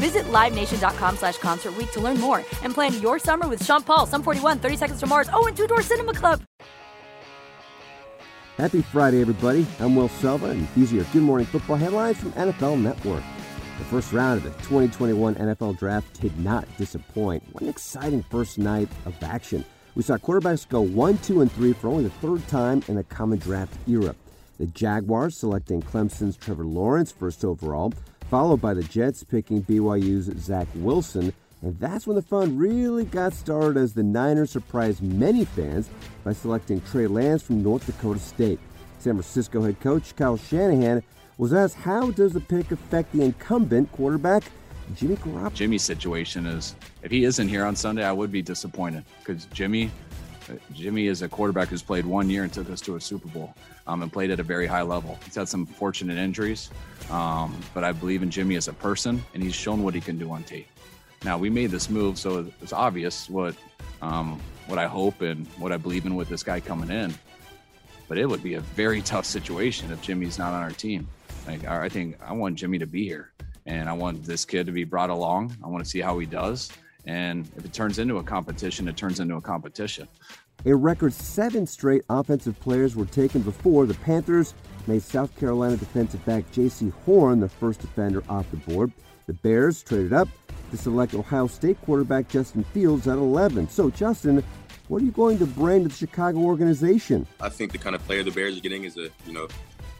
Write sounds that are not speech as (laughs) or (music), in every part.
Visit LiveNation.com slash Concert to learn more and plan your summer with Sean Paul, Sum 41, 30 Seconds to Mars, oh, and Two Door Cinema Club. Happy Friday, everybody. I'm Will Selva, and these are your Good Morning Football headlines from NFL Network. The first round of the 2021 NFL Draft did not disappoint. What an exciting first night of action. We saw quarterbacks go 1, 2, and 3 for only the third time in the common draft era. The Jaguars selecting Clemson's Trevor Lawrence first overall, followed by the Jets picking BYU's Zach Wilson. And that's when the fun really got started as the Niners surprised many fans by selecting Trey Lance from North Dakota State. San Francisco head coach Kyle Shanahan was asked how does the pick affect the incumbent quarterback Jimmy Garoppolo? Jimmy's situation is if he isn't here on Sunday, I would be disappointed because Jimmy Jimmy is a quarterback who's played one year and took us to a Super Bowl um, and played at a very high level. He's had some fortunate injuries, um, but I believe in Jimmy as a person, and he's shown what he can do on tape. Now we made this move, so it's obvious what um, what I hope and what I believe in with this guy coming in. But it would be a very (laughs) tough situation if Jimmy's not on our team. Like I think I want Jimmy to be here, and I want this kid to be brought along. I want to see how he does. And if it turns into a competition, it turns into a competition. A record seven straight offensive players were taken before the Panthers made South Carolina defensive back Jaycee Horn the first defender off the board. The Bears traded up to select Ohio State quarterback Justin Fields at 11. So, Justin, what are you going to bring to the Chicago organization? I think the kind of player the Bears are getting is a you know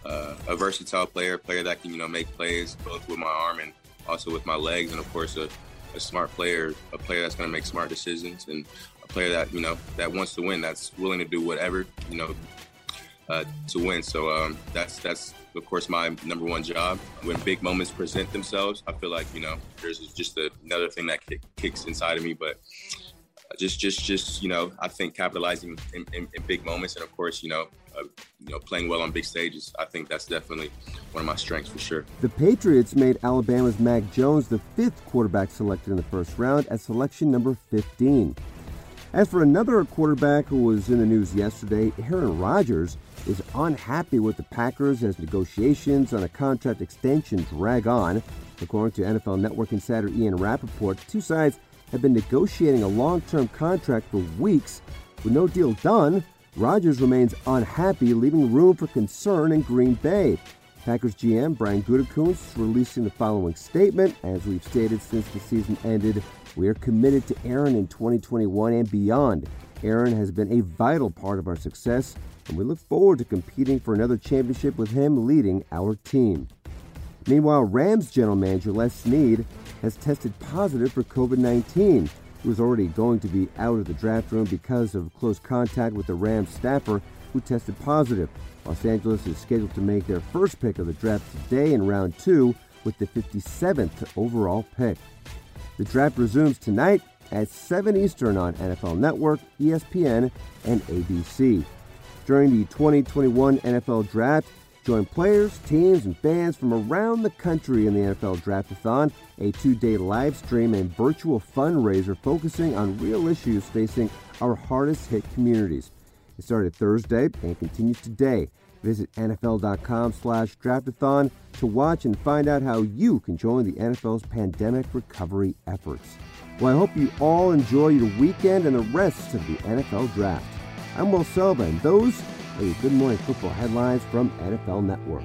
uh, a versatile player, a player that can you know make plays both with my arm and also with my legs, and of course a a smart player, a player that's going to make smart decisions, and a player that you know that wants to win, that's willing to do whatever you know uh, to win. So um, that's that's of course my number one job. When big moments present themselves, I feel like you know there's just a, another thing that kick, kicks inside of me, but. Just, just, just, you know, I think capitalizing in, in, in big moments, and of course, you know, uh, you know, playing well on big stages. I think that's definitely one of my strengths for sure. The Patriots made Alabama's Mac Jones the fifth quarterback selected in the first round at selection number 15. As for another quarterback who was in the news yesterday, Aaron Rodgers is unhappy with the Packers as negotiations on a contract extension drag on. According to NFL Network insider Ian Rapoport, the two sides have been negotiating a long term contract for weeks. With no deal done, Rodgers remains unhappy, leaving room for concern in Green Bay. Packers GM Brian Gutekunst releasing the following statement. As we've stated since the season ended, we are committed to Aaron in 2021 and beyond. Aaron has been a vital part of our success, and we look forward to competing for another championship with him leading our team. Meanwhile, Rams general manager Les Snead has tested positive for COVID 19 was already going to be out of the draft room because of close contact with the Rams staffer who tested positive. Los Angeles is scheduled to make their first pick of the draft today in round two with the 57th overall pick. The draft resumes tonight at 7 Eastern on NFL Network, ESPN, and ABC. During the 2021 NFL Draft, Join players, teams, and fans from around the country in the NFL Draftathon, a two day live stream and virtual fundraiser focusing on real issues facing our hardest hit communities. It started Thursday and continues today. Visit NFL.com slash draftathon to watch and find out how you can join the NFL's pandemic recovery efforts. Well, I hope you all enjoy your weekend and the rest of the NFL draft. I'm Will Selva, and those are your Good Morning Football headlines from NFL Network.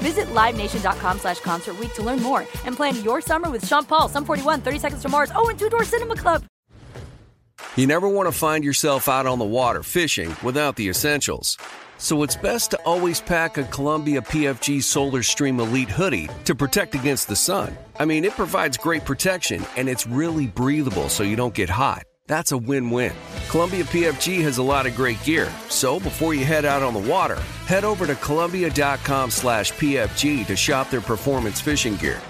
Visit LiveNation.com slash Concert to learn more and plan your summer with Sean Paul, Sum 41, 30 Seconds to Mars, oh, and Two Door Cinema Club. You never want to find yourself out on the water fishing without the essentials. So it's best to always pack a Columbia PFG Solar Stream Elite hoodie to protect against the sun. I mean, it provides great protection and it's really breathable so you don't get hot. That's a win win. Columbia PFG has a lot of great gear, so before you head out on the water, head over to Columbia.com slash PFG to shop their performance fishing gear.